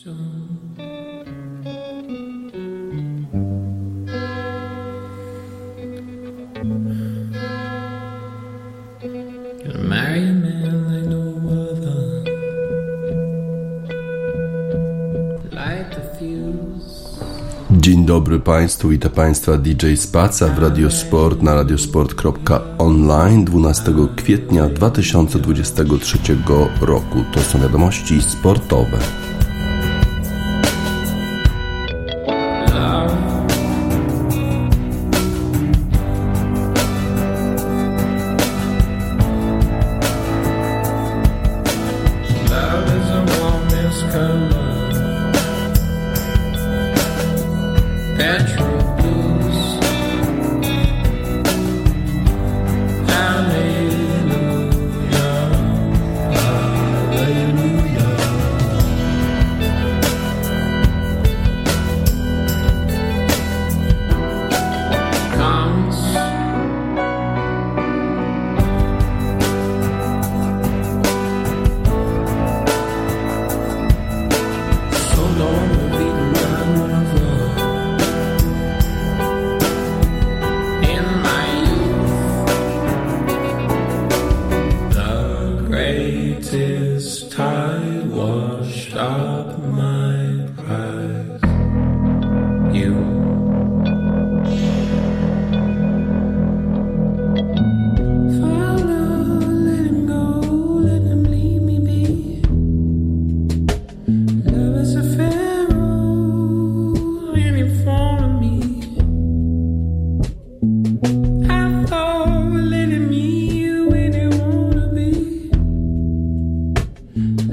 Dzień dobry Państwu, witam Państwa DJ Spaca w Radiosport na radiosport.online 12 kwietnia 2023 roku. To są wiadomości sportowe.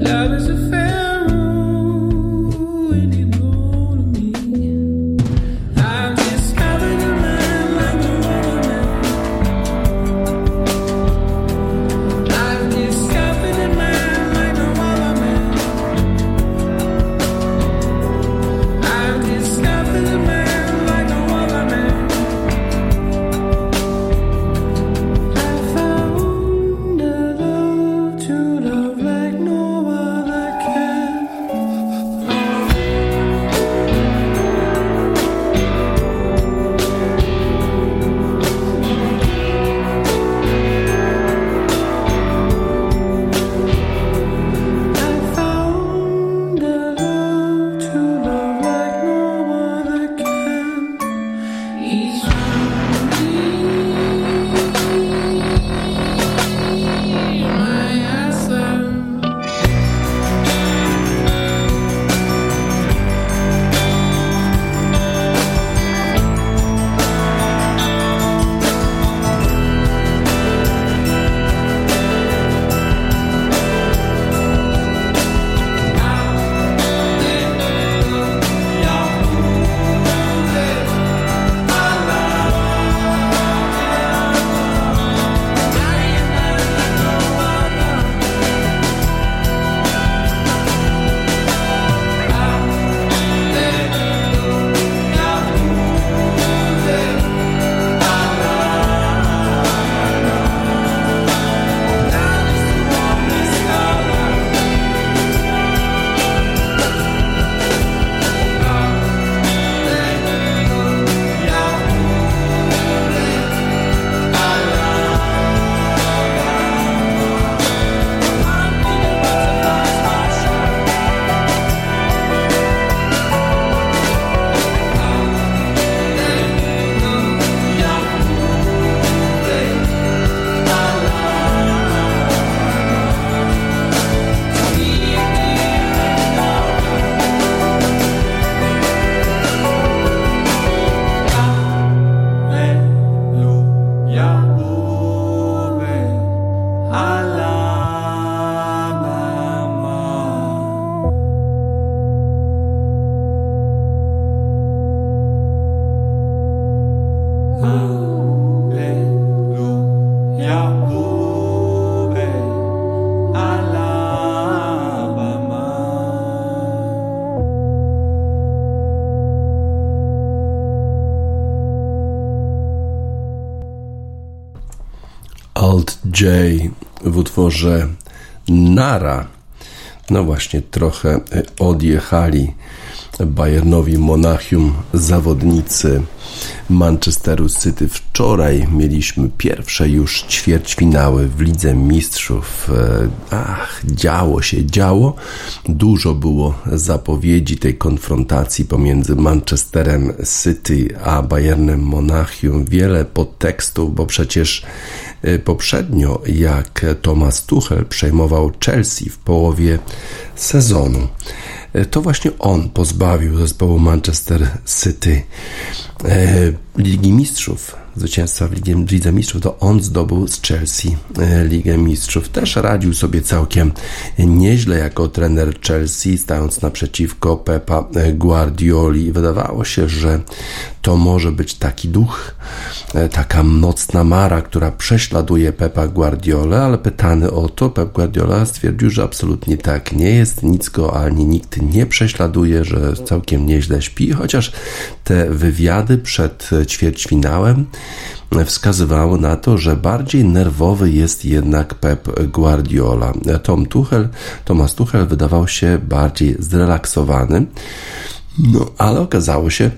Love is a fair J w utworze Nara. No właśnie, trochę odjechali Bayernowi Monachium zawodnicy Manchesteru City. Wczoraj mieliśmy pierwsze już ćwierćfinały w Lidze Mistrzów. E, ach, działo się, działo. Dużo było zapowiedzi tej konfrontacji pomiędzy Manchesterem City a Bayernem Monachium. Wiele podtekstów, bo przecież poprzednio, jak Thomas Tuchel przejmował Chelsea w połowie sezonu, e, to właśnie on pozbawił zespołu Manchester City e, Ligi Mistrzów, zwycięstwa w Lidze Mistrzów, to on zdobył z Chelsea e, Ligę Mistrzów. Też radził sobie całkiem nieźle jako trener Chelsea, stając naprzeciwko Pepa Guardioli. Wydawało się, że to może być taki duch, e, taka mocna mara, która prześladuje Pepa Guardiola, ale pytany o to, Pep Guardiola stwierdził, że absolutnie tak nie jest, nic go ani nikt nie prześladuje, że całkiem nieźle śpi, chociaż te wywiady przed ćwierćfinałem wskazywało na to, że bardziej nerwowy jest jednak Pep Guardiola. Tom Tuchel, Thomas Tuchel wydawał się bardziej zrelaksowany, no ale okazało się,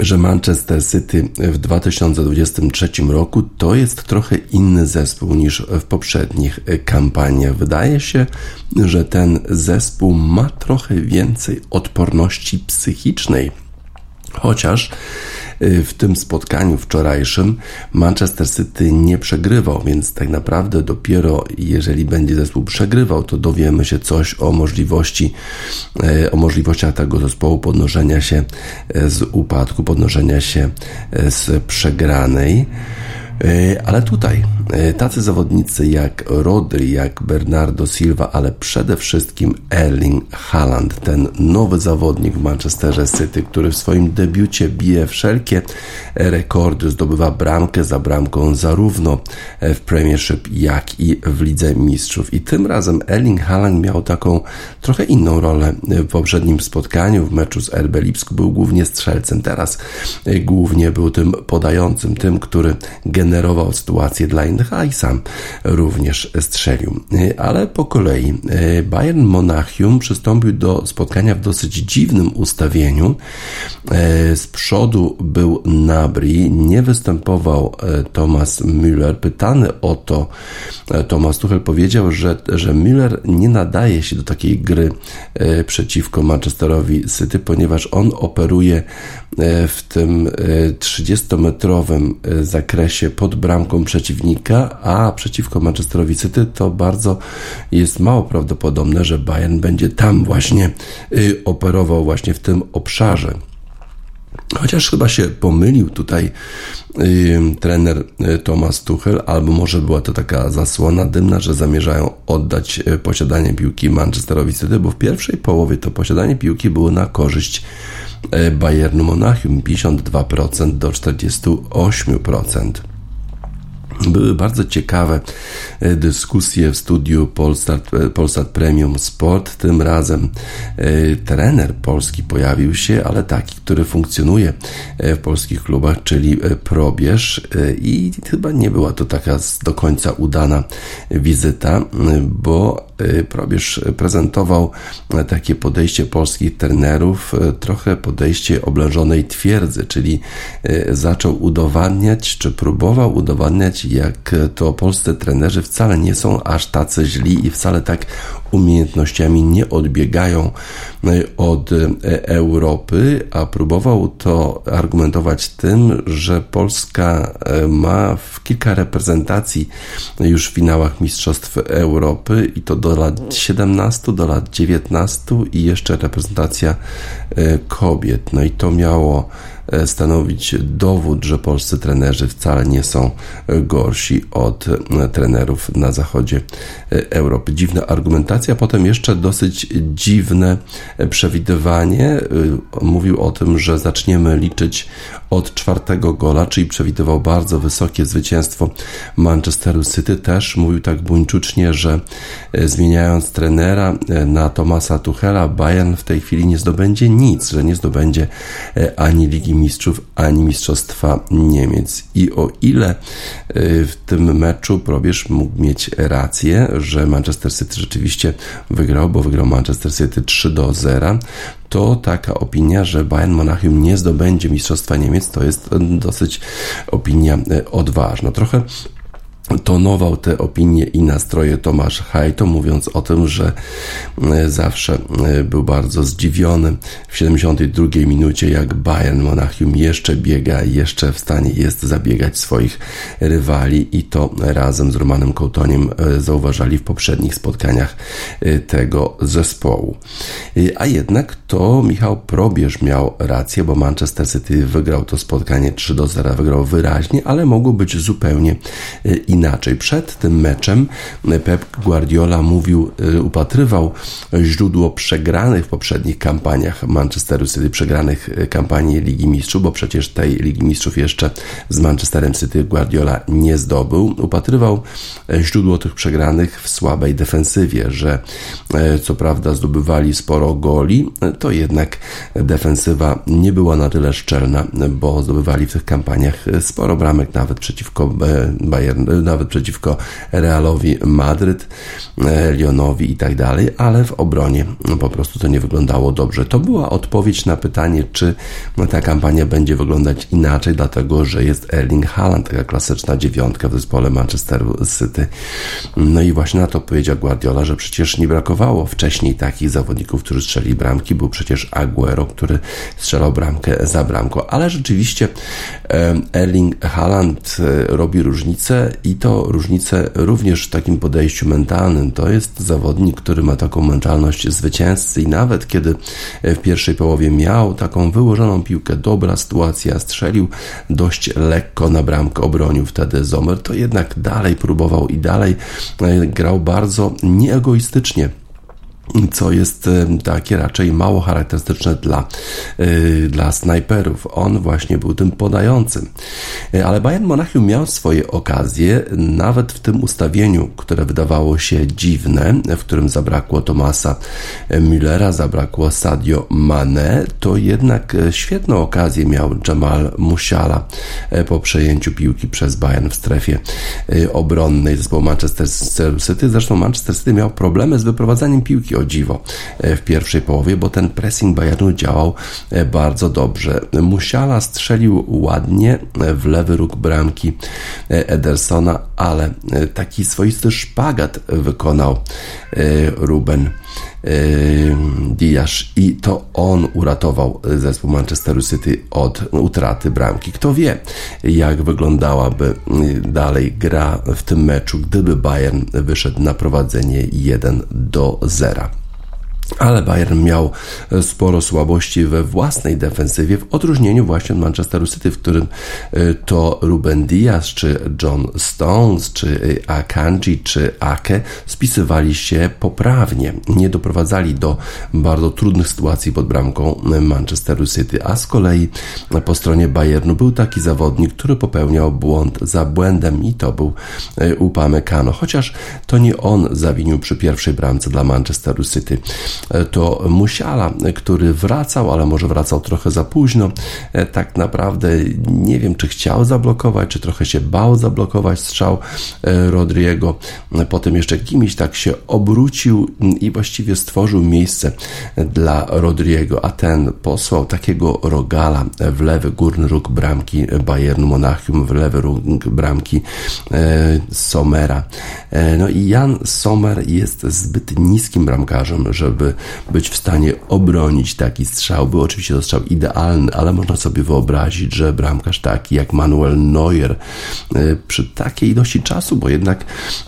że Manchester City w 2023 roku to jest trochę inny zespół niż w poprzednich kampaniach. Wydaje się, że ten zespół ma trochę więcej odporności psychicznej. Chociaż w tym spotkaniu wczorajszym Manchester City nie przegrywał, więc tak naprawdę dopiero jeżeli będzie zespół przegrywał, to dowiemy się coś o możliwości, y, o możliwościach tego zespołu podnoszenia się y, z upadku, podnoszenia się z przegranej. Ale tutaj tacy zawodnicy jak Rodri, jak Bernardo Silva, ale przede wszystkim Erling Haaland, ten nowy zawodnik w Manchesterze City, który w swoim debiucie bije wszelkie rekordy, zdobywa bramkę za bramką zarówno w Premiership, jak i w Lidze Mistrzów. I tym razem Erling Haaland miał taką trochę inną rolę w poprzednim spotkaniu. W meczu z RB Lipsk był głównie strzelcem, teraz głównie był tym podającym, tym, który generował generował sytuację dla innych, a i sam również strzelił. Ale po kolei e, Bayern Monachium przystąpił do spotkania w dosyć dziwnym ustawieniu. E, z przodu był Nabri, nie występował e, Thomas Müller. Pytany o to, Thomas Tuchel powiedział, że, że Müller nie nadaje się do takiej gry przeciwko Manchesterowi City, ponieważ on operuje w tym 30-metrowym zakresie pod bramką przeciwnika, a przeciwko Manchesterowi City to bardzo jest mało prawdopodobne, że Bayern będzie tam właśnie operował właśnie w tym obszarze. Chociaż chyba się pomylił tutaj trener y, Thomas Tuchel, albo może była to taka zasłona dymna, że zamierzają oddać y, posiadanie piłki Manchesterowi City, bo w pierwszej połowie to posiadanie piłki było na korzyść y, Bayernu Monachium 52% do 48%. Były bardzo ciekawe e, dyskusje w studiu Polsat, e, Polsat Premium Sport. Tym razem e, trener polski pojawił się, ale taki, który funkcjonuje w polskich klubach, czyli Probierz i chyba nie była to taka do końca udana wizyta, bo Probierz prezentował takie podejście polskich trenerów, trochę podejście oblężonej twierdzy, czyli zaczął udowadniać, czy próbował udowadniać, jak to polscy trenerzy wcale nie są aż tacy źli i wcale tak umiejętnościami nie odbiegają e, od e, Europy, a próbował to argumentować tym, że Polska e, ma w kilka reprezentacji już w finałach Mistrzostw Europy i to do lat 17, do lat 19 i jeszcze reprezentacja kobiet. No i to miało stanowić dowód, że polscy trenerzy wcale nie są gorsi od e, trenerów na zachodzie e, Europy. Dziwna argumentacja, potem jeszcze dosyć dziwne przewidywanie. Mówił o tym, że zaczniemy liczyć od czwartego gola, czyli przewidywał bardzo wysokie zwycięstwo Manchesteru City. Też mówił tak buńczucznie, że zmieniając trenera na Tomasa Tuchela, Bayern w tej chwili nie zdobędzie nic, że nie zdobędzie ani Ligi Mistrzów, ani Mistrzostwa Niemiec. I o ile w tym meczu probierz mógł mieć rację, że Manchester City rzeczywiście wygrał, bo wygrał Manchester City 3 do 0, to taka opinia, że Bayern Monachium nie zdobędzie Mistrzostwa Niemiec, to jest dosyć opinia odważna. Trochę tonował te opinie i nastroje Tomasz Hajto, mówiąc o tym, że e, zawsze e, był bardzo zdziwiony w 72 minucie, jak Bayern Monachium jeszcze biega, jeszcze w stanie jest zabiegać swoich rywali i to razem z Romanem Kołtoniem e, zauważali w poprzednich spotkaniach tego zespołu. A jednak to Michał Probierz miał rację, bo Manchester City wygrał to spotkanie 3 do 0, wygrał wyraźnie, ale mogło być zupełnie inaczej inaczej. Przed tym meczem Pep Guardiola mówił, y, upatrywał źródło przegranych w poprzednich kampaniach Manchesteru City, przegranych y, kampanii Ligi Mistrzów, bo przecież tej Ligi Mistrzów jeszcze z Manchesterem City Guardiola nie zdobył. Upatrywał y, źródło tych przegranych w słabej defensywie, że co prawda zdobywali sporo goli, to jednak defensywa nie była na tyle szczelna, bo zdobywali w tych kampaniach sporo bramek nawet przeciwko Bayern, nawet przeciwko Realowi Madryt, e, Lyonowi i tak dalej, ale w obronie po prostu to nie wyglądało dobrze. To była odpowiedź na pytanie, czy ta kampania będzie wyglądać inaczej, dlatego że jest Erling Haaland, taka klasyczna dziewiątka w zespole Manchester City. No i właśnie na to powiedział Guardiola, że przecież nie brakowało wcześniej takich zawodników, którzy strzeli bramki. Był przecież Aguero, który strzelał bramkę za bramką, ale rzeczywiście Erling Haaland e, robi różnicę i to różnicę również w takim podejściu mentalnym. To jest zawodnik, który ma taką mentalność zwycięzcy i nawet kiedy w pierwszej połowie miał taką wyłożoną piłkę, dobra sytuacja, strzelił dość lekko na bramkę, obronił wtedy Zomer, to jednak dalej próbował i dalej e, grał bardzo nieegoistycznie co jest e, takie raczej mało charakterystyczne dla, e, dla snajperów. On właśnie był tym podającym. E, ale Bayern Monachium miał swoje okazje, nawet w tym ustawieniu, które wydawało się dziwne, w którym zabrakło Tomasa Müllera, zabrakło Sadio Mane, to jednak świetną okazję miał Jamal Musiala po przejęciu piłki przez Bayern w strefie obronnej zespołu Manchester City. Zresztą Manchester City miał problemy z wyprowadzaniem piłki o dziwo e, w pierwszej połowie, bo ten pressing Bayernu działał e, bardzo dobrze. Musiala strzelił ładnie e, w lewy róg bramki Edersona, ale taki swoisty szpagat wykonał Ruben Diaz i to on uratował zespół Manchesteru City od utraty bramki. Kto wie, jak wyglądałaby dalej gra w tym meczu, gdyby Bayern wyszedł na prowadzenie 1 do 0 ale Bayern miał e, sporo słabości we własnej defensywie, w odróżnieniu właśnie od Manchesteru City, w którym e, to Ruben Diaz, czy John Stones, czy e, Akanji, czy Ake spisywali się poprawnie. Nie doprowadzali do bardzo trudnych sytuacji pod bramką Manchesteru City, a z kolei po stronie Bayernu był taki zawodnik, który popełniał błąd za błędem i to był Upamecano, chociaż to nie on zawinił przy pierwszej bramce dla Manchesteru City. E, to Musiala, który wracał, ale może wracał trochę za późno. E, tak naprawdę nie wiem, czy chciał zablokować, czy trochę się bał zablokować strzał e, Rodriego. Potem jeszcze kimś tak się obrócił i właściwie stworzył miejsce dla Rodriego, a ten posłał takiego rogala w lewy górny róg bramki Bayernu Monachium, w lewy róg bramki Somera. No i Jan Sommer jest zbyt niskim bramkarzem, żeby być w stanie obronić taki strzał. Był oczywiście to strzał idealny, ale można sobie wyobrazić, że bramkarz taki jak Manuel Neuer e, przy takiej ilości czasu, bo jednak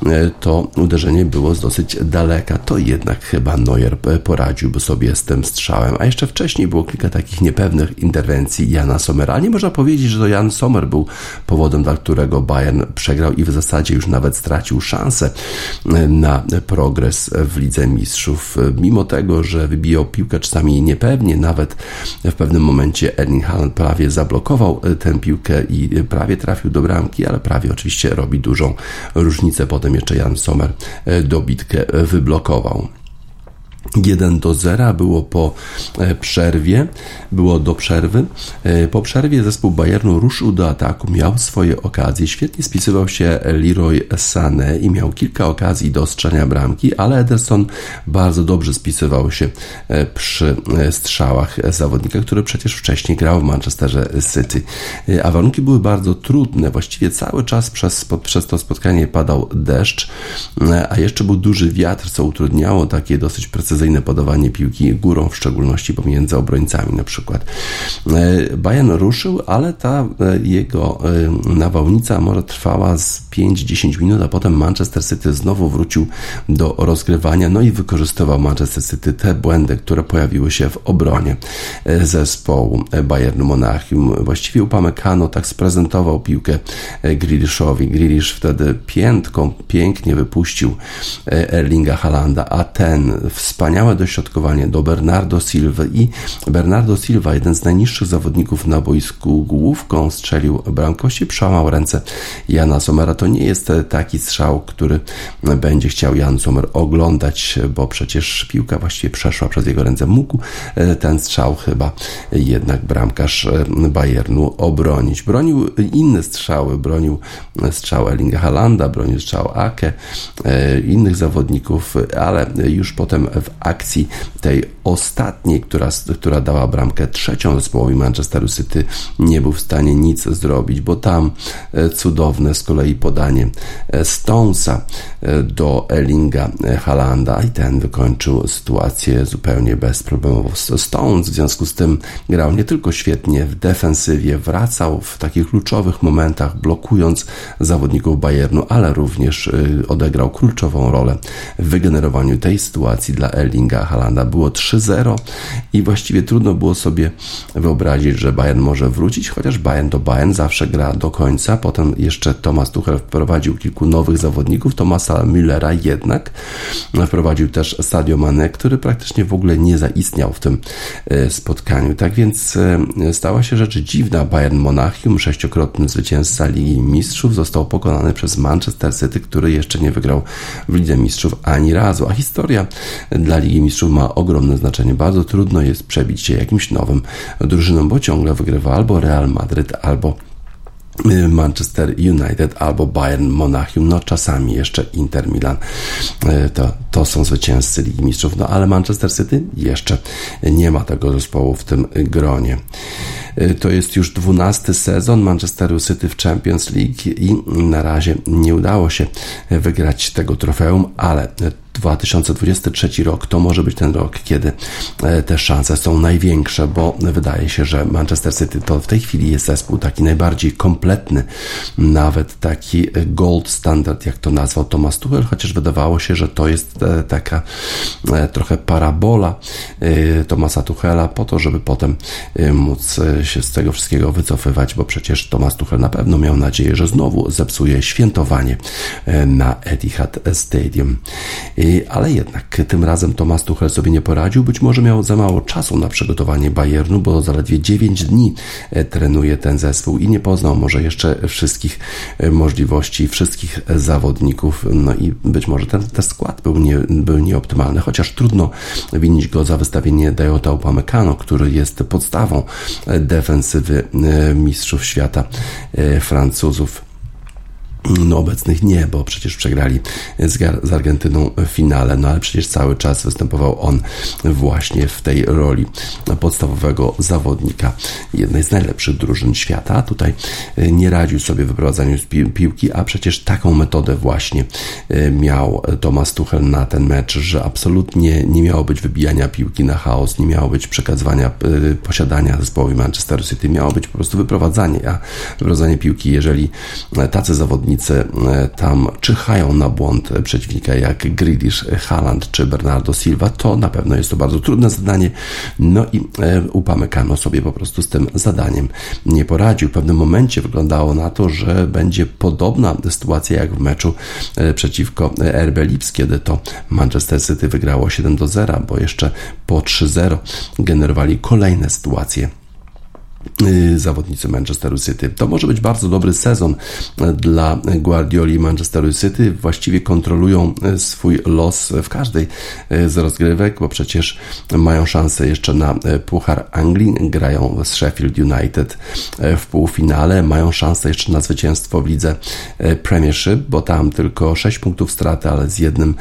e, to uderzenie było z dosyć daleka, to jednak chyba Neuer poradziłby sobie z tym strzałem. A jeszcze wcześniej było kilka takich niepewnych interwencji Jana Sommera. Nie można powiedzieć, że to Jan Sommer był powodem, dla którego Bayern przegrał i w zasadzie już nawet stracił szansę e, na progres w Lidze Mistrzów. Mimo tego, że wybijał piłkę czasami niepewnie, nawet w pewnym momencie Erling Haaland prawie zablokował e, tę piłkę i e, prawie trafił do bramki, ale prawie oczywiście robi dużą różnicę. Potem jeszcze Jan Sommer e, dobitkę wyblokował. 1 do 0 było po e, przerwie, było do przerwy. E, po przerwie zespół Bayernu ruszył do ataku, miał swoje okazje. Świetnie spisywał się Leroy Sané i miał kilka okazji do strzelania bramki, ale Ederson bardzo dobrze spisywał się e, przy strzałach zawodnika, który przecież wcześniej grał w Manchesterze City. A warunki były bardzo trudne. Właściwie cały czas przez, przez to spotkanie padał deszcz, a jeszcze był duży wiatr, co utrudniało takie dosyć precyzyjne precyzyjne podawanie piłki górą, w szczególności pomiędzy obrońcami na przykład. E, Bayern ruszył, ale ta e, jego e, nawałnica może trwała z 5-10 minut, a potem Manchester City znowu wrócił do rozgrywania, no i wykorzystywał Manchester City te błędy, które pojawiły się w obronie zespołu Bayernu Monachium. Właściwie Upamecano tak sprezentował piłkę Grealishowi. Grealish wtedy piętką pięknie wypuścił Erlinga Halanda, a ten wspaniale wspaniałe dośrodkowanie do Bernardo Silva i Bernardo Silva, jeden z najniższych zawodników na boisku, główką strzelił bramkości, przełamał ręce Jana Somera. To nie jest taki strzał, który będzie chciał Jan Sommer oglądać, bo przecież piłka właściwie przeszła przez jego ręce. Mógł e, ten strzał chyba jednak bramkarz e, Bayernu obronić. Bronił inne strzały, bronił strzał Erlinga Halanda, bronił strzał Ake, e, innych zawodników, ale już potem w akcji tej ostatniej, która, która dała bramkę trzecią zespołowi Manchesteru City, nie był w stanie nic zrobić, bo tam e, cudowne z kolei podanie e, Stonesa e, do Ellinga Halanda i ten wykończył sytuację zupełnie bezproblemowo. Stones w związku z tym grał nie tylko świetnie w defensywie, wracał w takich kluczowych momentach, blokując zawodników Bayernu, ale również odegrał kluczową rolę w wygenerowaniu tej sytuacji dla Erlinga Halanda. Było 3-0 i właściwie trudno było sobie wyobrazić, że Bayern może wrócić, chociaż Bayern do Bayern zawsze gra do końca. Potem jeszcze Thomas Tuchel wprowadził kilku nowych zawodników, Thomasa Müllera jednak. Wprowadził też Sadio Mane, który praktycznie w ogóle nie zaistniał w tym e, spotkaniu. Tak więc e, stała się rzecz dziwna. Bayern Monachium, sześciokrotny zwycięzca Ligi Mistrzów, został pokonany przez Manchester City, który jeszcze nie wygrał w Lidze Mistrzów ani razu. A historia dla Ligi Mistrzów ma ogromne znaczenie. Bardzo trudno jest przebić się jakimś nowym drużynom, bo ciągle wygrywa albo Real Madryt, albo y, Manchester United albo Bayern Monachium, no czasami jeszcze Inter Milan. Y, to, to są zwycięzcy Ligi Mistrzów, no ale Manchester City jeszcze nie ma tego zespołu w tym gronie. Y, to jest już dwunasty sezon Manchesteru City w Champions League i na razie nie udało się wygrać tego trofeum, ale 2023 rok to może być ten rok, kiedy e, te szanse są największe, bo wydaje się, że Manchester City to w tej chwili jest zespół taki najbardziej kompletny, nawet taki gold standard, jak to nazwał Thomas Tuchel, chociaż wydawało się, że to jest e, taka e, trochę parabola Thomasa Tuchela po to, żeby potem móc się z tego wszystkiego wycofywać, bo przecież Thomas Tuchel na pewno miał nadzieję, że znowu zepsuje świętowanie na Etihad Stadium ale jednak tym razem Tomasz Tuchel sobie nie poradził. Być może miał za mało czasu na przygotowanie Bayernu, bo zaledwie 9 dni e, trenuje ten zespół i nie poznał może jeszcze wszystkich e, możliwości, wszystkich zawodników. No i być może ten, ten skład był, nie, był nieoptymalny, chociaż trudno winić go za wystawienie Dayota Upamecano, który jest podstawą e, defensywy mistrzów świata Francuzów no, obecnych nie, bo przecież przegrali z, z Argentyną w finale, no ale przecież cały czas występował on właśnie w tej roli podstawowego zawodnika jednej z najlepszych drużyn świata. Tutaj e, nie radził sobie wyprowadzaniu z pi piłki, a przecież taką metodę właśnie e, miał Thomas Tuchel na ten mecz, że absolutnie nie miało być wybijania piłki na chaos, nie miało być przekazywania e, posiadania zespołowi Manchester City, miało być po prostu wyprowadzanie, a wyprowadzanie piłki, jeżeli tacy zawodnicy zawodnicy e, tam czyhają na błąd przeciwnika jak Grealish, Haaland czy Bernardo Silva, to na pewno jest to bardzo trudne zadanie. No i e, Upamecano sobie po prostu z tym zadaniem nie poradził. W pewnym momencie wyglądało na to, że będzie podobna sytuacja jak w meczu e, przeciwko RB Lips, kiedy to Manchester City wygrało 7 do 0, bo jeszcze po 3-0 generowali kolejne sytuacje zawodnicy Manchesteru City. To może być bardzo dobry sezon dla Guardioli Manchesteru City. Właściwie kontrolują y, swój los w każdej y, z rozgrywek, bo przecież mają szansę jeszcze na Puchar Anglii, grają z Sheffield United w półfinale, mają szansę jeszcze na zwycięstwo w lidze Premiership, bo tam tylko 6 punktów straty, ale z jednym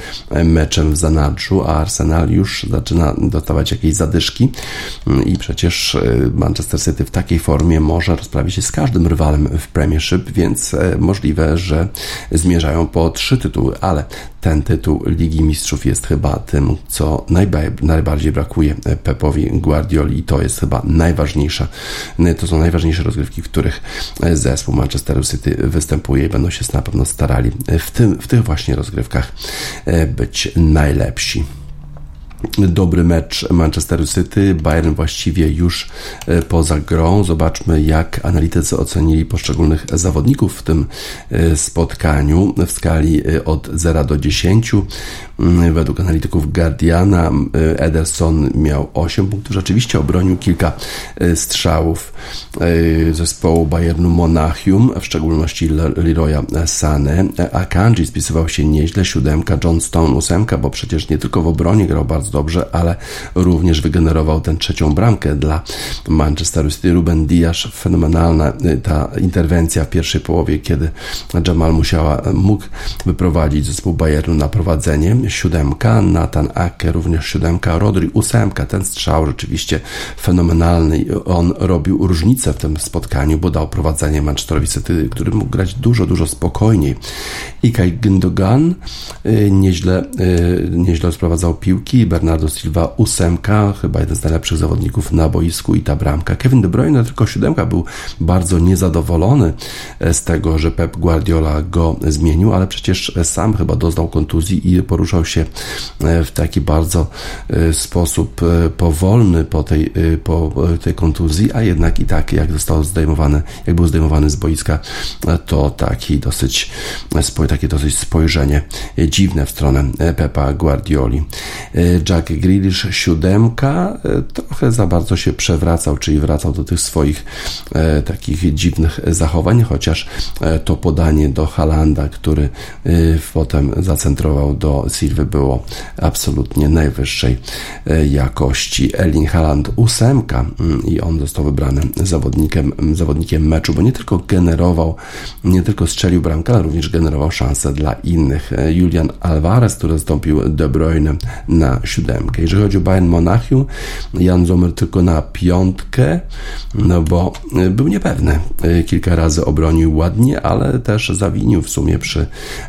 meczem w zanadrzu, a Arsenal już zaczyna dostawać jakieś zadyszki i przecież Manchester City w takiej formie może rozprawić się z każdym rywalem w Premiership, więc e, możliwe, że zmierzają po trzy tytuły, ale ten tytuł Ligi Mistrzów jest chyba tym, co najbardziej brakuje Pepowi Guardioli i to jest chyba najważniejsze. To są najważniejsze rozgrywki, w których zespół Manchester City występuje i będą się na pewno starali w, tym, w tych właśnie rozgrywkach e, być najlepsi dobry mecz Manchesteru City. Bayern właściwie już e, poza grą. Zobaczmy, jak analitycy ocenili poszczególnych zawodników w tym e, spotkaniu w skali e, od 0 do 10. Mm, według analityków Guardiana Ederson miał 8 punktów. Rzeczywiście obronił kilka strzałów zespołu Bayernu Monachium, w szczególności Leroya Sane. Akanji spisywał się nieźle, siódemka, John Stone ósemka, bo przecież nie tylko w obronie grał bardzo bardzo dobrze, ale również wygenerował tę trzecią bramkę dla Manchesteru City. Ruben Diaz, fenomenalna y, ta interwencja w pierwszej połowie, kiedy Jamal Musiała mógł wyprowadzić zespół Bayernu na prowadzenie. Siódemka, Nathan Ake również siódemka, Rodri ósemka. Ten strzał rzeczywiście fenomenalny. On robił różnicę w tym spotkaniu, bo dał prowadzenie Manchesterowi City, który mógł grać dużo, dużo spokojniej. I Kai Gündogan y, nieźle, y, nieźle sprowadzał piłki. Bernardo Silva ósemka, chyba jeden z najlepszych zawodników na boisku i ta bramka. Kevin De Bruyne tylko siódemka był bardzo niezadowolony e, z tego, że Pep Guardiola go zmienił, ale przecież sam chyba doznał kontuzji i poruszał się e, w taki bardzo e, sposób powolny po tej, po tej kontuzji, a jednak i tak jak został zdejmowany, jak był zdejmowany z boiska, to taki dosyć, takie dosyć spojrzenie dziwne w stronę Pepa Guardioli. Jack Grealish siódemka e, trochę za bardzo się przewracał, czyli wracał do tych swoich e, takich dziwnych zachowań, chociaż e, to podanie do Halanda, który e, potem zacentrował do Silwy było absolutnie najwyższej e, jakości. Elin Haland ósemka mm, i on został wybrany zawodnikiem, zawodnikiem meczu, bo nie tylko generował, nie tylko strzelił bramkę, ale również generował szanse dla innych. Julian Alvarez, który zastąpił De Bruyne na siódemkę. Jeżeli chodzi o Bayern Monachium, Jan Zomer tylko na piątkę, no bo y, był niepewny. Y, kilka razy obronił ładnie, ale też zawinił w sumie przy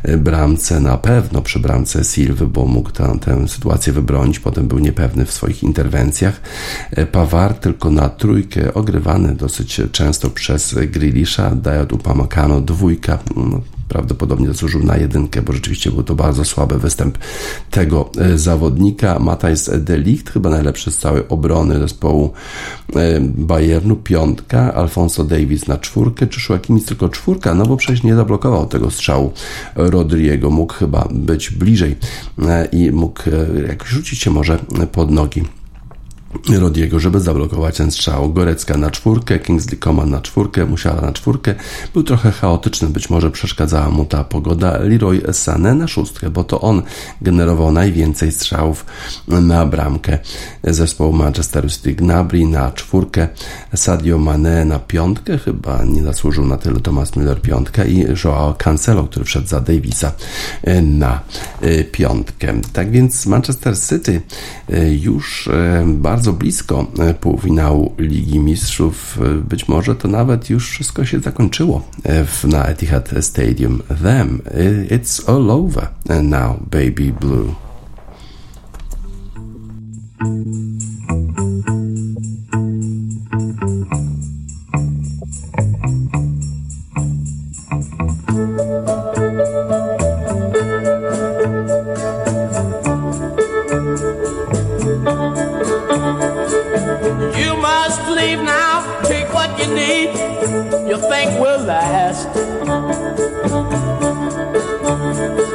y, bramce, na pewno przy bramce Silwy, bo mógł tę, tę sytuację wybronić. Potem był niepewny w swoich interwencjach. Pawar tylko na trójkę, ogrywany dosyć często przez Grilisza, Dajot Upamecano dwójka. No, prawdopodobnie zasłużył na jedynkę, bo rzeczywiście był to bardzo słaby występ tego e, zawodnika. Matthijs Delicht, chyba najlepszy z całej obrony zespołu e, Bayernu, piątka, Alfonso Davis na czwórkę, czy jakimś tylko czwórka, no bo przecież nie zablokował tego strzału Rodriego, mógł chyba być bliżej e, i mógł jakoś rzucić się może pod nogi Rodiego, żeby zablokować ten strzał. Gorecka na czwórkę, Kingsley Coman na czwórkę, Musiala na czwórkę. Był trochę chaotyczny, być może przeszkadzała mu ta pogoda. Leroy Sané na szóstkę, bo to on generował najwięcej strzałów na bramkę zespołu Manchester City. Gnabry na czwórkę, Sadio Mane na piątkę, chyba nie zasłużył na tyle Thomas Müller piątkę i Joao Cancelo, który wszedł za Davisa na piątkę. Tak więc Manchester City już bardzo bardzo blisko e, półfinału Ligi Mistrzów. E, być może to nawet już wszystko się zakończyło e, na Etihad Stadium. Them, it's all over now, baby blue. think will last.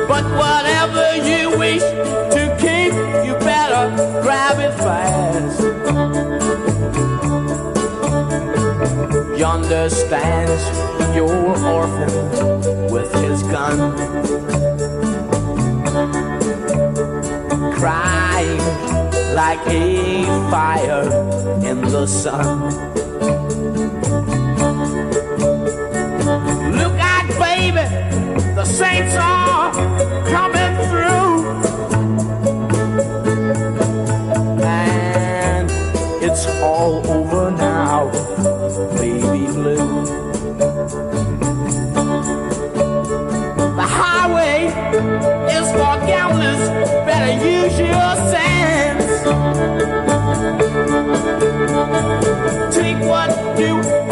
But whatever you wish to keep, you better grab it fast. Yonder stands your orphan with his gun. Crying like a fire in the sun. Look out, baby, the saints are coming through. And it's all over now baby blue. The highway is for gamblers, better use your sense. Take what you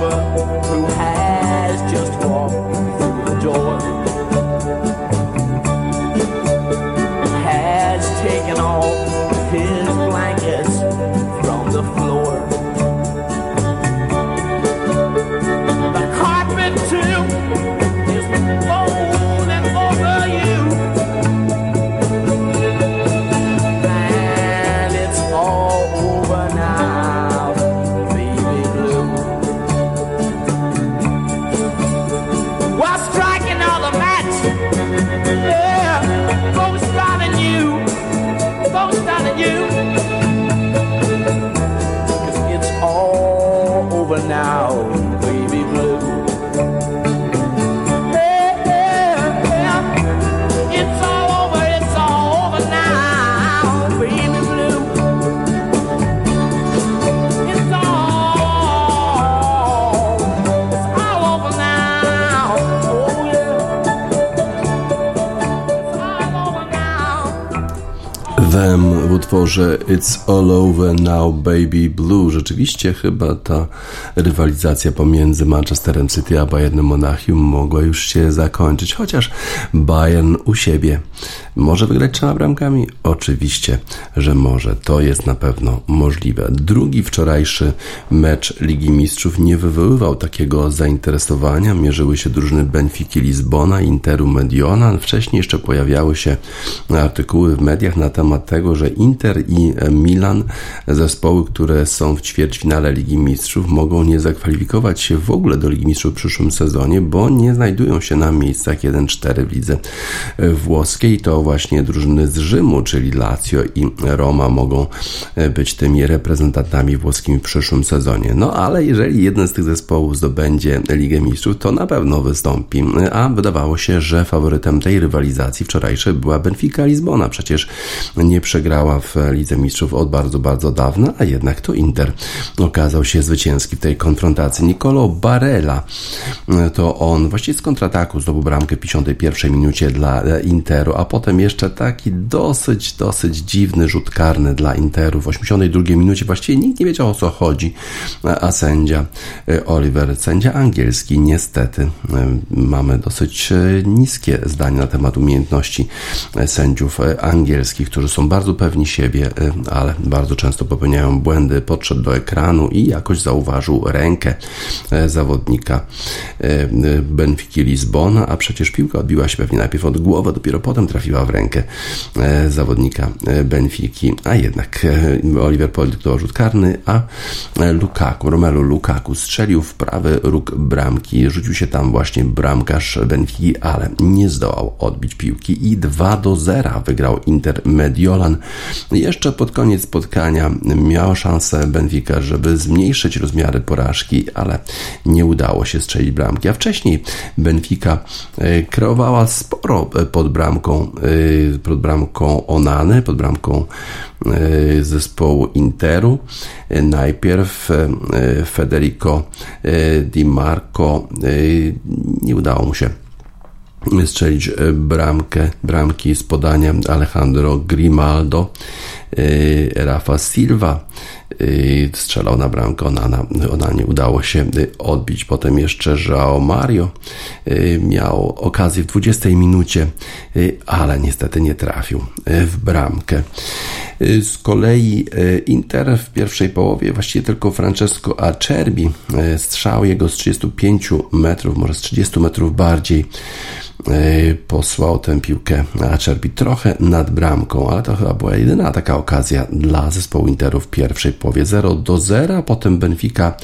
lover now, utworze It's All Over Now Baby Blue. Rzeczywiście chyba ta rywalizacja pomiędzy Manchesterem City a Bayernem Monachium mogła już się zakończyć, chociaż Bayern u siebie może wygrać trzema bramkami? Oczywiście, że może. To jest na pewno możliwe. Drugi wczorajszy mecz Ligi Mistrzów nie wywoływał takiego zainteresowania. Mierzyły się drużyny Benfiki Lizbona, Interu Mediona. Wcześniej jeszcze pojawiały się artykuły w mediach na temat tego, że Inter i Milan, zespoły, które są w ćwierćfinale Ligi Mistrzów, mogą nie zakwalifikować się w ogóle do Ligi Mistrzów w przyszłym sezonie, bo nie znajdują się na miejscach 1-4 w lidze włoskiej. To właśnie drużyny z Rzymu, czyli Lazio i Roma mogą być tymi reprezentantami włoskimi w przyszłym sezonie. No ale jeżeli jeden z tych zespołów zdobędzie Ligę Mistrzów, to na pewno wystąpi. A wydawało się, że faworytem tej rywalizacji wczorajszej była Benfica Lizbona. Przecież nie przegrała w Lidze Mistrzów od bardzo, bardzo dawna, a jednak to Inter okazał się zwycięski w tej konfrontacji. Nicolo Barella to on właściwie z kontrataku zdobył bramkę w 51 minucie dla Interu, a potem jeszcze taki dosyć, dosyć dziwny rzut karny dla Interu w 82 minucie. Właściwie nikt nie wiedział o co chodzi, a sędzia Oliver, sędzia angielski, niestety mamy dosyć niskie zdanie na temat umiejętności sędziów angielskich, którzy są bardzo pewni siebie, ale bardzo często popełniają błędy. Podszedł do ekranu i jakoś zauważył rękę zawodnika Benfiki Lizbona, a przecież piłka odbiła się pewnie najpierw od głowy, dopiero potem trafiła w rękę zawodnika Benfiki, a jednak Oliver podyktował rzut karny, a Lukaku, Romelu Lukaku strzelił w prawy róg bramki, rzucił się tam właśnie bramkarz Benfiki, ale nie zdołał odbić piłki i 2 do 0 wygrał Inter Mediolan. Jeszcze pod koniec spotkania miała szansę Benfica, żeby zmniejszyć rozmiary porażki, ale nie udało się strzelić bramki. A wcześniej Benfica e, kreowała sporo pod bramką, e, pod bramką Onany, pod bramką e, zespołu Interu. Najpierw Federico Di Marco nie udało mu się strzelić e, bramkę, bramki z podania Alejandro Grimaldo. E, Rafa Silva e, strzelał na bramkę, ona, ona nie udało się odbić. Potem jeszcze João Mario miał okazję w 20 minucie, ale niestety nie trafił w bramkę. Z kolei Inter w pierwszej połowie, właściwie tylko Francesco Acerbi, strzał jego z 35 metrów, może z 30 metrów bardziej, posłał tę piłkę na Czerbi trochę nad bramką, ale to chyba była jedyna taka okazja dla zespołu Interu w pierwszej połowie 0 do 0. Potem Benfica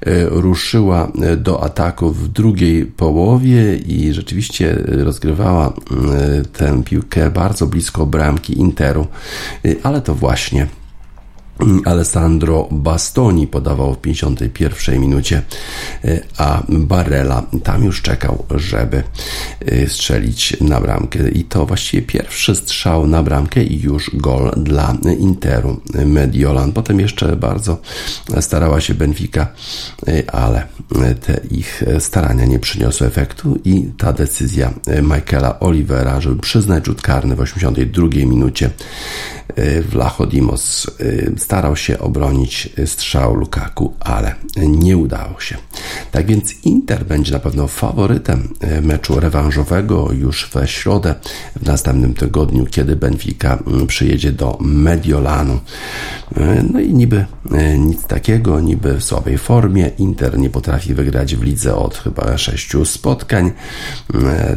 e, ruszyła e, do ataku w drugiej połowie i rzeczywiście rozgrywała tę piłkę bardzo blisko bramki Interu, ale to właśnie Alessandro Bastoni podawał w 51 minucie, e, a Barella tam już czekał, żeby e, strzelić na bramkę. I to właściwie pierwszy strzał na bramkę i już gol dla Interu Mediolan. Potem jeszcze bardzo starała się Benfica, e, ale te ich starania nie przyniosły efektu i ta decyzja Michaela Olivera, żeby przyznać rzut karny w 82 minucie Vlachodimos starał się obronić strzał Lukaku, ale nie udało się. Tak więc Inter będzie na pewno faworytem meczu rewanżowego już we środę w następnym tygodniu, kiedy Benfica przyjedzie do Mediolanu. No i niby nic takiego, niby w słabej formie. Inter nie potrafi wygrać w lidze od chyba sześciu spotkań.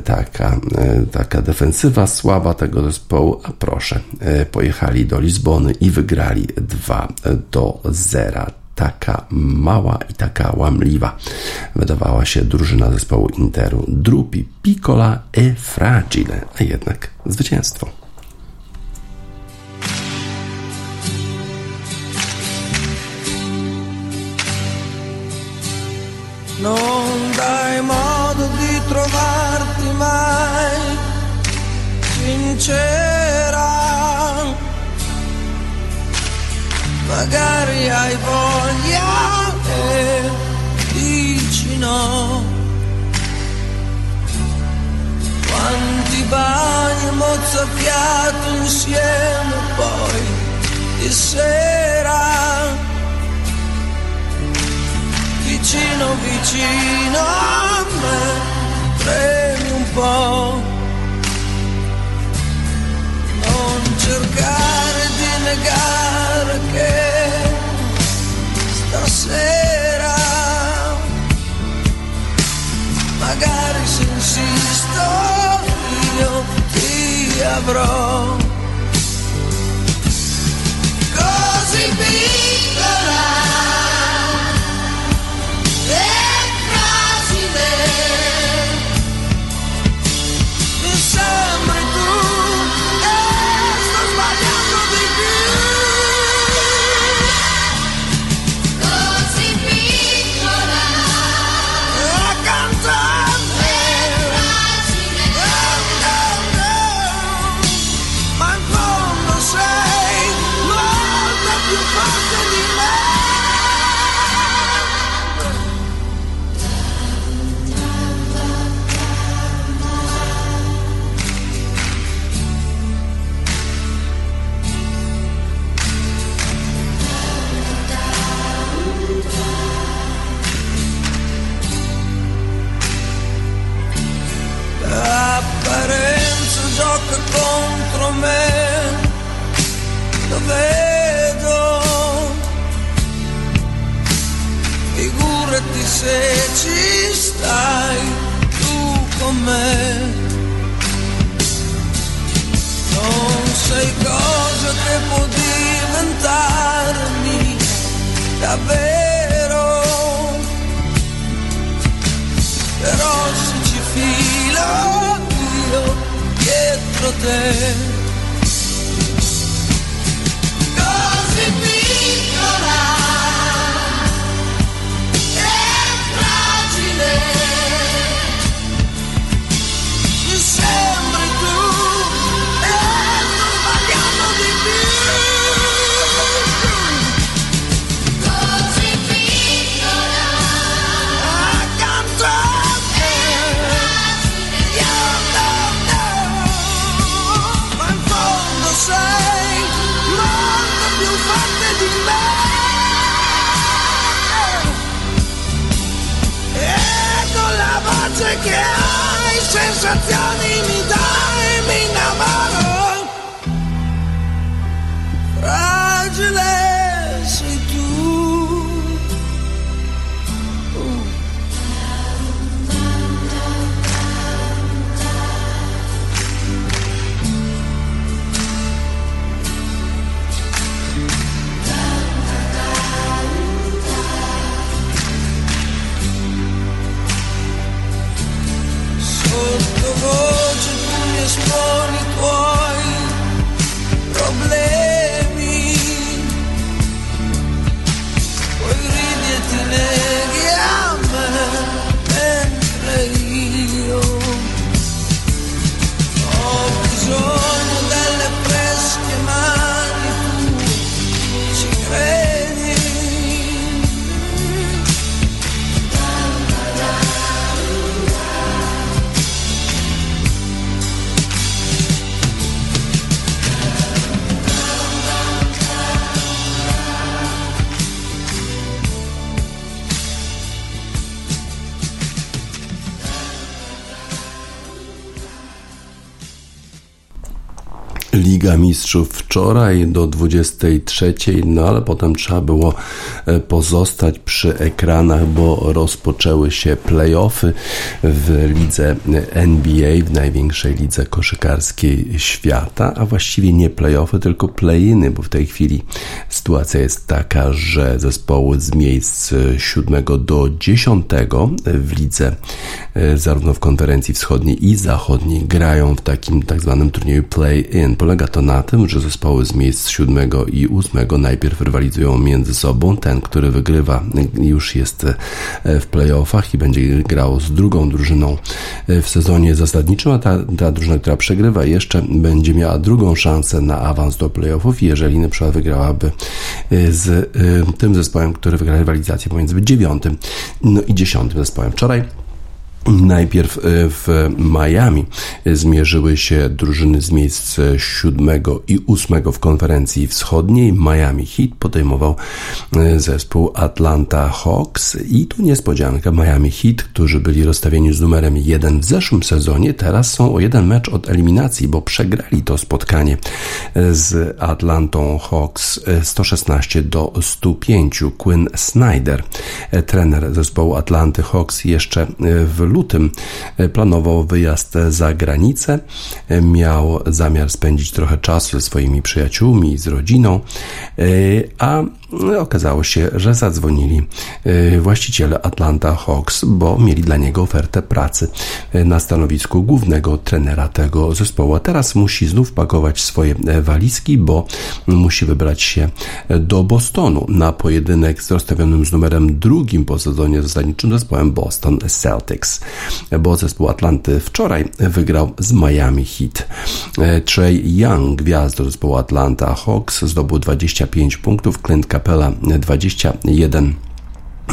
Taka, taka defensywa słaba tego zespołu, a proszę, pojechali do Lizbony i wygrali 2 do 0 taka mała i taka łamliwa wydawała się drużyna zespołu Interu. Drupi, piccola e fragile, a jednak zwycięstwo. Non dai modo di trovarti mai sincera magari hai voglia e dici no. Quanti bagni mozzafiato insieme poi di sera. Vicino, vicino a me, premi un po'. Non cercare negare che stasera magari se insisto io ti avrò davvero, però se ci filo io dietro te. Sensazioni mi dai, 我 Liga Mistrzów wczoraj do 23, no ale potem trzeba było pozostać przy ekranach, bo rozpoczęły się playoffy w lidze NBA, w największej lidze koszykarskiej świata, a właściwie nie playoffy, tylko play-iny, bo w tej chwili sytuacja jest taka, że zespoły z miejsc 7 do 10 w lidze e, zarówno w konferencji wschodniej i zachodniej grają w takim tak zwanym turnieju play-in. Polega to na tym, że zespoły z miejsc 7 i 8 najpierw rywalizują między sobą. Ten, który wygrywa, już jest e, w playoffach i będzie grał z drugą drużyną e, w sezonie zasadniczym, a ta, ta drużyna, która przegrywa, jeszcze będzie miała drugą szansę na awans do playoffów, jeżeli na przykład wygrałaby e, z tym zespołem, który wygra rywalizację pomiędzy dziewiątym no i dziesiątym zespołem. Wczoraj Najpierw e, w Miami zmierzyły się drużyny z miejsc 7 i 8 w konferencji wschodniej. Miami Heat podejmował e, zespół Atlanta Hawks i tu niespodzianka. Miami Heat, którzy byli rozstawieni z numerem 1 w zeszłym sezonie, teraz są o jeden mecz od eliminacji, bo przegrali to spotkanie e, z Atlantą Hawks 116 do 105. Quinn Snyder, trener zespołu Atlanty Hawks jeszcze w lutym planował wyjazd za granicę. Miał zamiar spędzić trochę czasu ze swoimi przyjaciółmi, z rodziną, a okazało się, że zadzwonili właściciele Atlanta Hawks, bo mieli dla niego ofertę pracy na stanowisku głównego trenera tego zespołu. A teraz musi znów pakować swoje walizki, bo musi wybrać się do Bostonu na pojedynek z rozstawionym z numerem drugim po sezonie zasadniczym zespołem Boston Celtics bo zespół Atlanty wczoraj wygrał z Miami Heat. Trey Young, gwiazdo zespołu Atlanta Hawks, zdobył 25 punktów, Clint Capella 21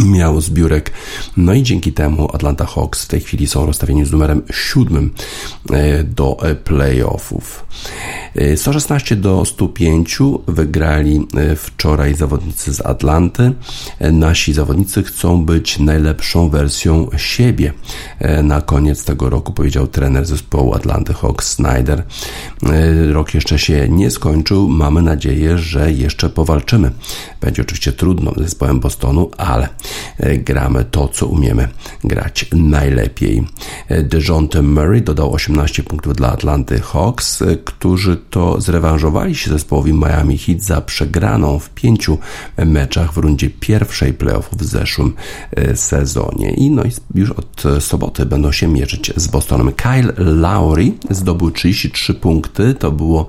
miał zbiórek. No i dzięki temu Atlanta Hawks w tej chwili są rozstawieni z numerem siódmym do playoffów. 116 do 105 wygrali wczoraj zawodnicy z Atlanty. Nasi zawodnicy chcą być najlepszą wersją siebie. Na koniec tego roku powiedział trener zespołu Atlanty Hawks Snyder. Rok jeszcze się nie skończył. Mamy nadzieję, że jeszcze powalczymy. Będzie oczywiście trudno z zespołem Bostonu, ale gramy to, co umiemy grać najlepiej. DeJounte Murray dodał 18 punktów dla Atlanty Hawks, którzy to zrewanżowali się zespołowi Miami Heat za przegraną w pięciu meczach w rundzie pierwszej playoffów w zeszłym sezonie. I no i już od soboty będą się mierzyć z Bostonem. Kyle Lowry zdobył 33 punkty. To było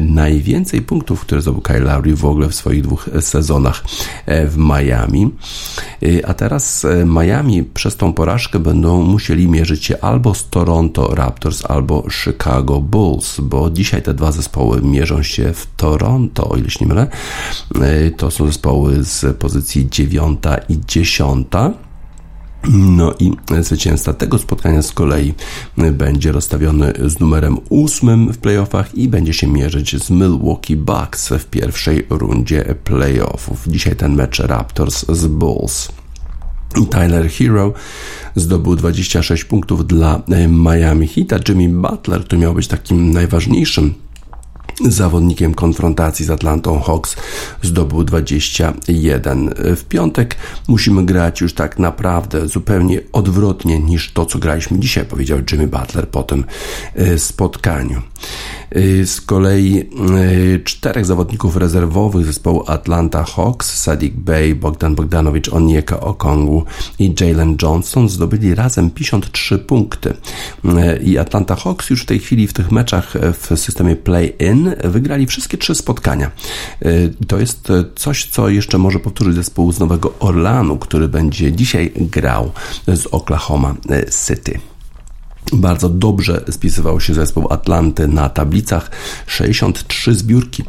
najwięcej punktów, które zdobył Kyle Lowry w ogóle w swoich dwóch sezonach w Miami. A teraz Miami przez tą porażkę będą musieli mierzyć się albo z Toronto Raptors, albo Chicago Bulls, bo dzisiaj te dwa zespoły mierzą się w Toronto, o ile się nie mylę. To są zespoły z pozycji 9 i 10. No i zwycięzca tego spotkania z kolei będzie rozstawiony z numerem ósmym w playoffach i będzie się mierzyć z Milwaukee Bucks w pierwszej rundzie playoffów. Dzisiaj ten mecz Raptors z Bulls. Tyler Hero zdobył 26 punktów dla Miami Heat, a Jimmy Butler, który miał być takim najważniejszym zawodnikiem konfrontacji z Atlantą Hawks zdobył 21. W piątek musimy grać już tak naprawdę zupełnie odwrotnie niż to, co graliśmy dzisiaj, powiedział Jimmy Butler po tym spotkaniu. Z kolei czterech zawodników rezerwowych zespołu Atlanta Hawks, Sadiq Bey, Bogdan Bogdanowicz, Onieka Okongu i Jalen Johnson zdobyli razem 53 punkty. I Atlanta Hawks już w tej chwili w tych meczach w systemie play-in wygrali wszystkie trzy spotkania. To jest coś, co jeszcze może powtórzyć zespół z Nowego Orlanu, który będzie dzisiaj grał z Oklahoma City. Bardzo dobrze spisywał się zespół Atlanty na tablicach. 63 zbiórki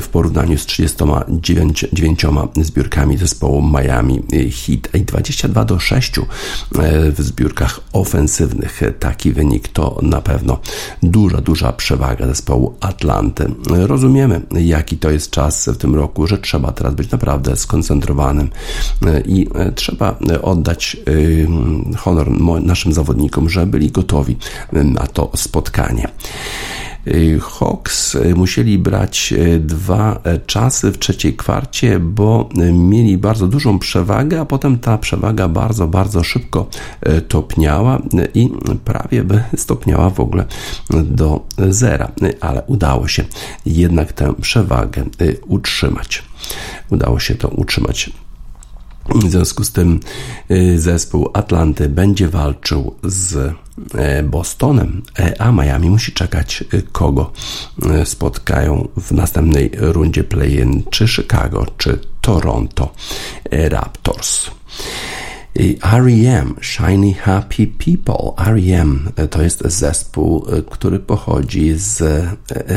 w porównaniu z 39 zbiórkami zespołu Miami Heat i 22 do 6 w zbiórkach ofensywnych. Taki wynik to na pewno duża, duża przewaga zespołu Atlanty. Rozumiemy, jaki to jest czas w tym roku, że trzeba teraz być naprawdę skoncentrowanym i trzeba oddać honor naszym zawodnikom, że byli gotowi na to spotkanie. Hawks musieli brać dwa czasy w trzeciej kwarcie, bo mieli bardzo dużą przewagę, a potem ta przewaga bardzo, bardzo szybko topniała i prawie by stopniała w ogóle do zera, ale udało się jednak tę przewagę utrzymać. Udało się to utrzymać w związku z tym zespół Atlanty będzie walczył z Bostonem, a Miami musi czekać, kogo spotkają w następnej rundzie play-in, czy Chicago, czy Toronto Raptors. R.E.M. Shiny Happy People. R.E.M. to jest zespół, który pochodzi z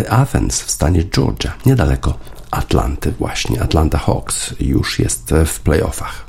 Athens w stanie Georgia, niedaleko Atlanty właśnie. Atlanta Hawks już jest w playoffach.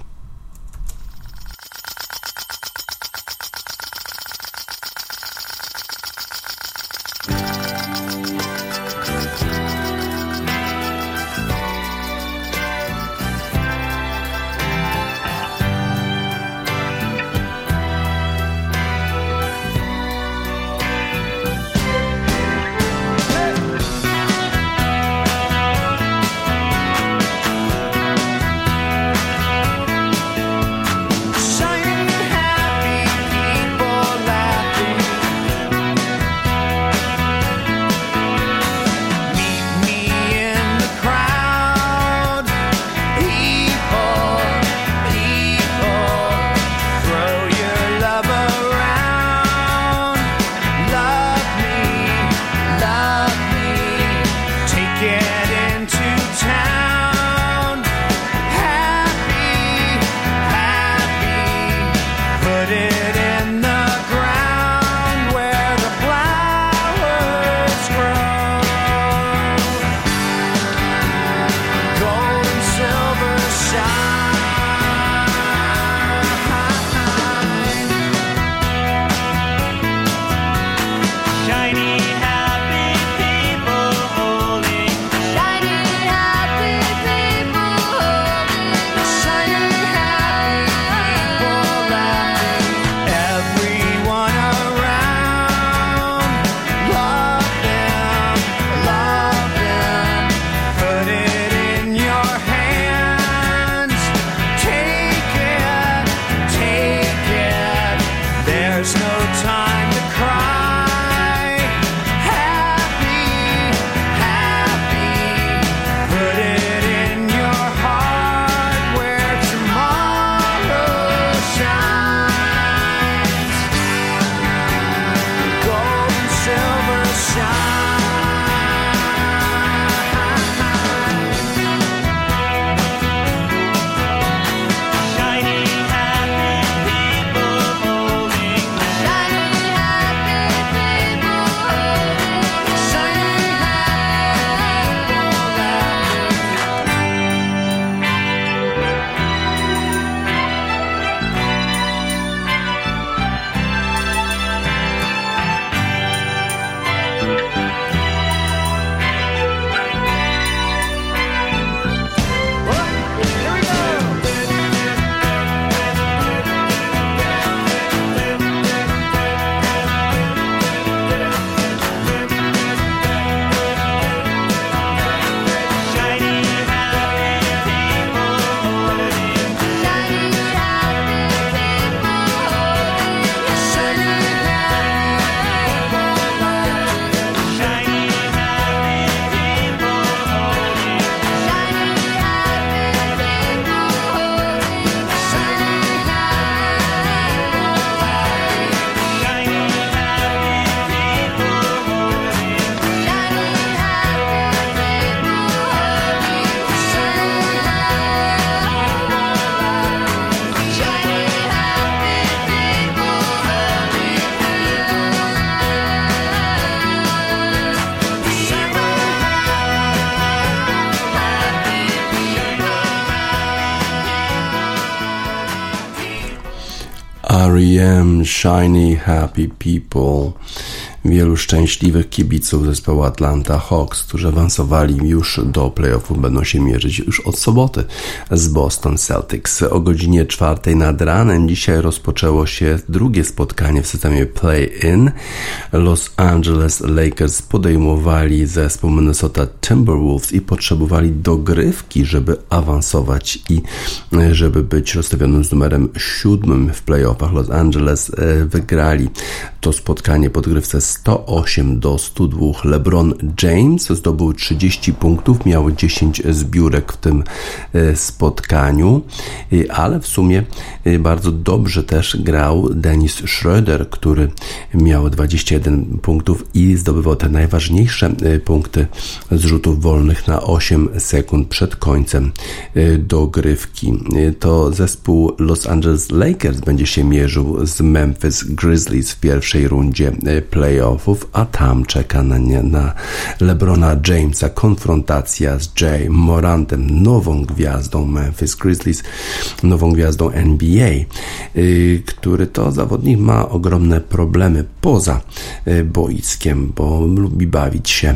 Shiny Happy People. Wielu szczęśliwych kibiców zespołu Atlanta Hawks, którzy awansowali już do playoffów, będą się mierzyć już od soboty z Boston Celtics. O godzinie czwartej nad ranem dzisiaj rozpoczęło się drugie spotkanie w systemie play-in. Los Angeles Lakers podejmowali zespół Minnesota Timberwolves i potrzebowali dogrywki, żeby awansować i żeby być rozstawionym z numerem siódmym w playoffach. Los Angeles e, wygrali to spotkanie pod grywce 108 do 102. LeBron James zdobył 30 punktów, miał 10 zbiórek w tym e, spotkaniu, e, ale w sumie e, bardzo dobrze też grał Dennis Schroeder, który miał 21 punktów i zdobywał te najważniejsze punkty z rzutów wolnych na 8 sekund przed końcem dogrywki. To zespół Los Angeles Lakers będzie się mierzył z Memphis Grizzlies w pierwszej rundzie playoffów, a tam czeka na, nie, na LeBrona Jamesa konfrontacja z Jay Morantem, nową gwiazdą Memphis Grizzlies, nową gwiazdą NBA, yy, który to zawodnik ma ogromne problemy poza yy, boiskiem, bo lubi bawić się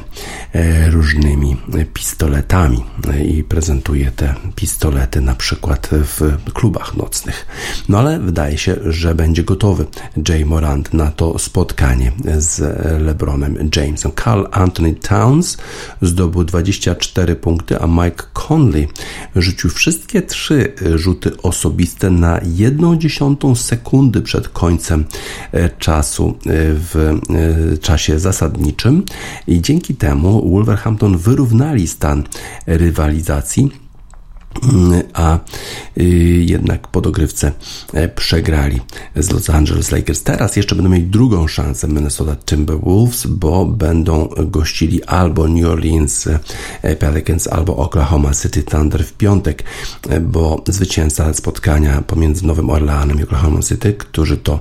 yy, różnymi pistoletami i prezentuje te pistolety na przykład w klubach nocnych. No ale wydaje się, że będzie gotowy Jay Morant na to spotkanie z LeBronem Jamesem. Carl Anthony Towns zdobył 24 punkty, a Mike Conley rzucił wszystkie trzy rzuty osobiste na 1 dziesiątą sekundy przed końcem e, czasu e, w e, czasie zasadniczym i dzięki temu Wolverhampton wyrównali stan rywalizacji a y, jednak po dogrywce e, przegrali z Los Angeles Lakers. Teraz jeszcze będą mieć drugą szansę Minnesota Timberwolves, bo będą gościli albo New Orleans e, Pelicans, albo Oklahoma City Thunder w piątek, e, bo zwycięzca spotkania pomiędzy Nowym Orleanem i Oklahoma City, którzy to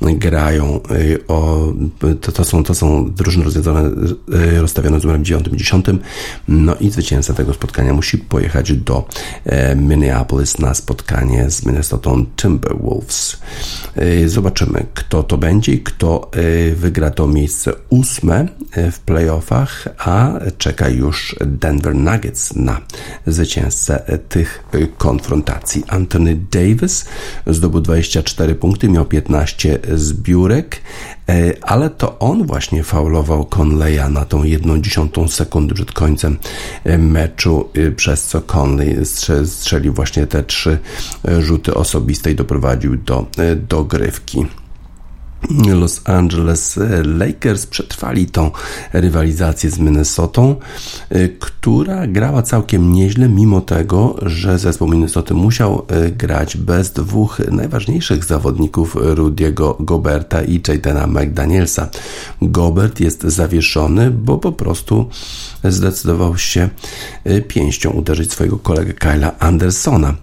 grają o, to, to są, to są drużyny rozwiązane, rozstawione z numerem 9 i 10, no i zwycięzca tego spotkania musi pojechać do Minneapolis na spotkanie z Minnesota Timberwolves. E, zobaczymy, kto to będzie i kto e, wygra to miejsce ósme w playoffach, a czeka już Denver Nuggets na zwycięzcę tych konfrontacji. Anthony Davis zdobył 24 punkty, miał 15 zbiórek. E, ale to on właśnie faulował Conleya na tą jedną dziesiątą sekundy przed końcem e, meczu, e, przez co Conley strzelił właśnie te trzy rzuty osobiste i doprowadził do dogrywki. Los Angeles Lakers przetrwali tą rywalizację z Minnesotą, y, która grała całkiem nieźle, mimo tego, że zespół Minnesota musiał y, grać bez dwóch najważniejszych zawodników Rudiego Goberta i Jadena McDanielsa. Gobert jest zawieszony, bo po prostu zdecydował się pięścią uderzyć swojego kolegę Kyla Andersona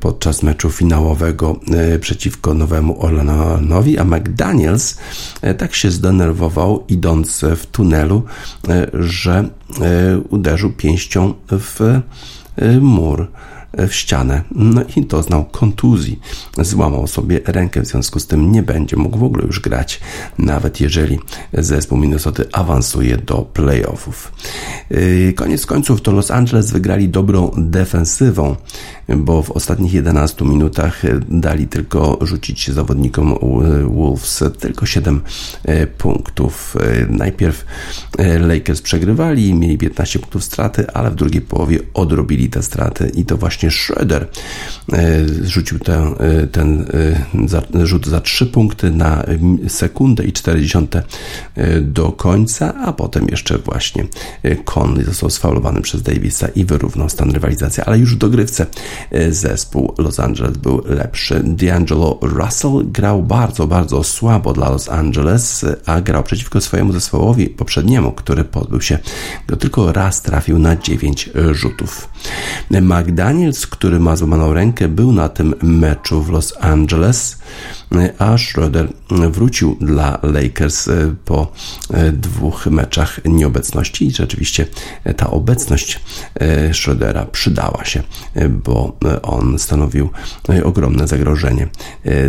podczas meczu finałowego przeciwko Nowemu Orleanowi, a McDaniels. E, tak się zdenerwował, idąc w tunelu, e, że e, uderzył pięścią w mur w ścianę. No i doznał kontuzji. Złamał sobie rękę, w związku z tym nie będzie mógł w ogóle już grać, nawet jeżeli zespół Minnesota awansuje do playoffów. Koniec końców to Los Angeles wygrali dobrą defensywą bo w ostatnich 11 minutach e, dali tylko rzucić zawodnikom Wolves tylko 7 e, punktów. E, najpierw Lakers przegrywali, mieli 15 punktów straty, ale w drugiej połowie odrobili te straty i to właśnie Schroeder rzucił ten, ten rzut za 3 punkty na sekundę i 40 do końca, a potem jeszcze właśnie Conley został sfaulowany przez Davisa i wyrównał stan rywalizacji, ale już w dogrywce zespół Los Angeles był lepszy. D'Angelo Russell grał bardzo, bardzo słabo dla Los Angeles, a grał przeciwko swojemu zespołowi poprzedniemu, który pozbył się go tylko raz trafił na 9 rzutów. Niemiec, który ma złamaną rękę, był na tym meczu w Los Angeles, a Schroeder wrócił dla Lakers e, po e, dwóch meczach nieobecności i rzeczywiście ta obecność e, Schroedera przydała się, bo on stanowił ogromne zagrożenie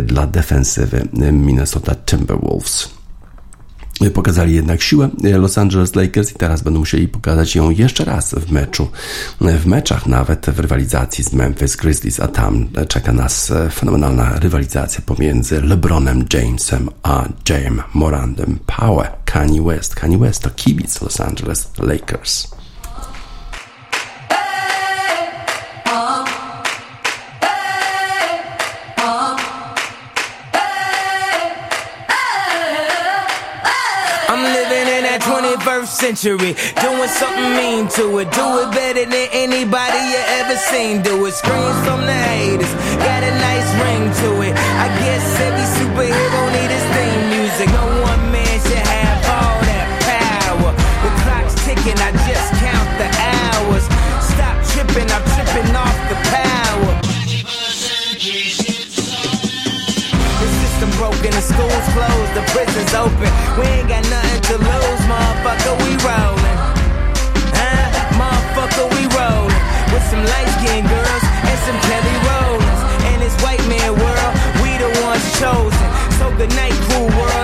dla defensywy Minnesota Timberwolves. Pokazali jednak siłę Los Angeles Lakers i teraz będą musieli pokazać ją jeszcze raz w meczu. W meczach nawet w rywalizacji z Memphis Grizzlies, a tam czeka nas fenomenalna rywalizacja pomiędzy LeBronem Jamesem a James Morandem Power, Kanye West. Kanye West to kibic Los Angeles Lakers. 21st century, doing something mean to it. Do it better than anybody you ever seen. Do it. Screams from the haters, got a nice ring to it. I guess every superhero need his theme music. No one man should have all that power. The clock's ticking, I school's closed, the prison's open. We ain't got nothing to lose, motherfucker, we rollin'. Huh? Motherfucker, we rollin'. With some light skinned girls and some Kelly Rollins. And this white man world, we the ones chosen. So good night, cool world,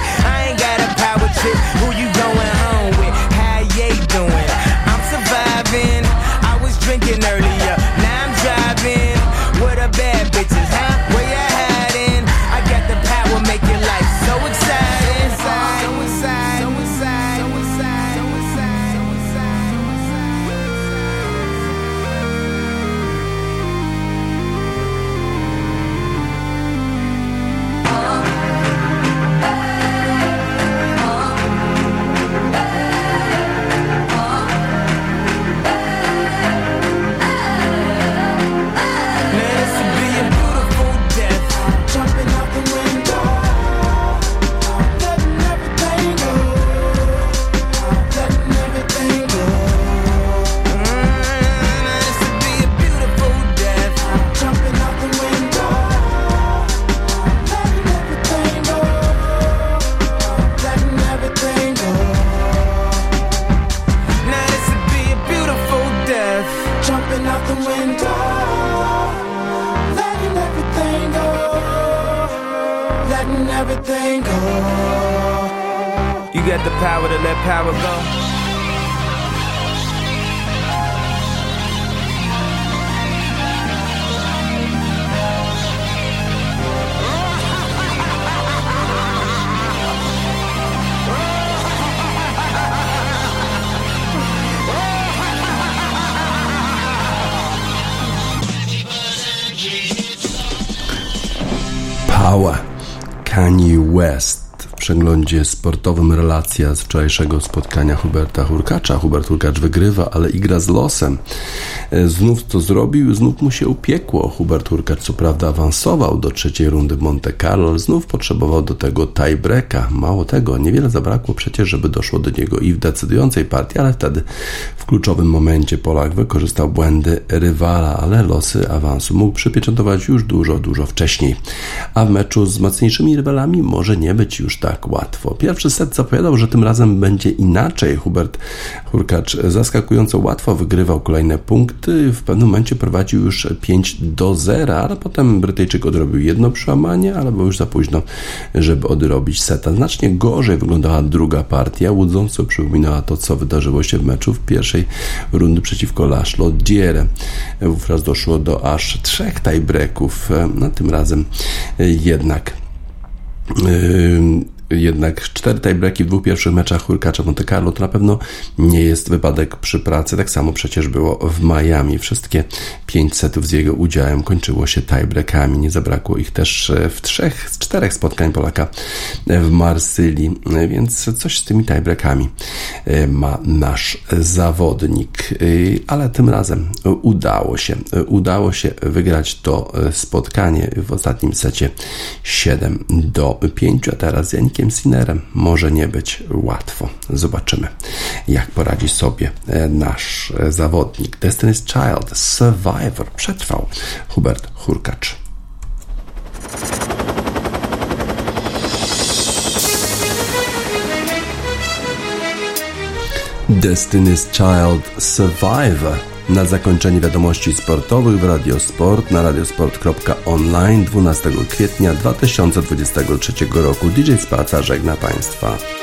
Power to let power go. Power. Kanye West przeglądzie sportowym relacja z wczorajszego spotkania Huberta Hurkacza. Hubert Hurkacz wygrywa, ale igra z losem. E, Znów to zrobił, znów mu się upiekło. Hubert Hurkacz co prawda awansował do trzeciej rundy Monte Carlo, ale znów potrzebował do tego tiebreaka. Mało tego, niewiele zabrakło przecież, żeby doszło do niego i w decydującej partii, ale wtedy w kluczowym momencie Polak wykorzystał błędy rywala, ale losy awansu mógł przypieczętować już dużo, dużo wcześniej. A w meczu z mocniejszymi rywalami może nie być już tak łatwo. Pierwszy set zapowiadał, że tym razem będzie inaczej. Hubert Hurkacz zaskakująco łatwo wygrywał kolejne punkty. W pewnym momencie prowadził już 5 do 0, ale potem Brytyjczyk odrobił jedno przełamanie, ale było już za późno, żeby odrobić seta. Znacznie gorzej wyglądała druga partia, łudząco przypominała to, co wydarzyło się w meczu w pierwszej rundy przeciwko Laszlo Diere. Wówczas doszło do aż trzech tiebreaków, no tym razem jednak Yy, jednak cztery tiebreaki w dwóch pierwszych meczach Hurkacza Monte Carlo to na pewno nie jest wypadek przy pracy. Tak samo przecież było w Miami. Wszystkie pięć setów z jego udziałem kończyło się tiebreakami. Nie zabrakło ich też w trzech z czterech spotkań Polaka w Marsylii, więc coś z tymi tiebreakami ma nasz zawodnik. Ale tym razem udało się. Udało się wygrać to spotkanie w ostatnim secie 7 do 5, a teraz z Janikiem Sinnerem może nie być łatwo. Zobaczymy, jak poradzi sobie e, nasz e, zawodnik. Destiny's Child, Survivor, przetrwał Hubert Hurkacz. Destiny's Child Survivor. Na zakończenie wiadomości sportowych w Radiosport na radiosport.online 12 kwietnia 2023 roku DJ Spaca żegna Państwa.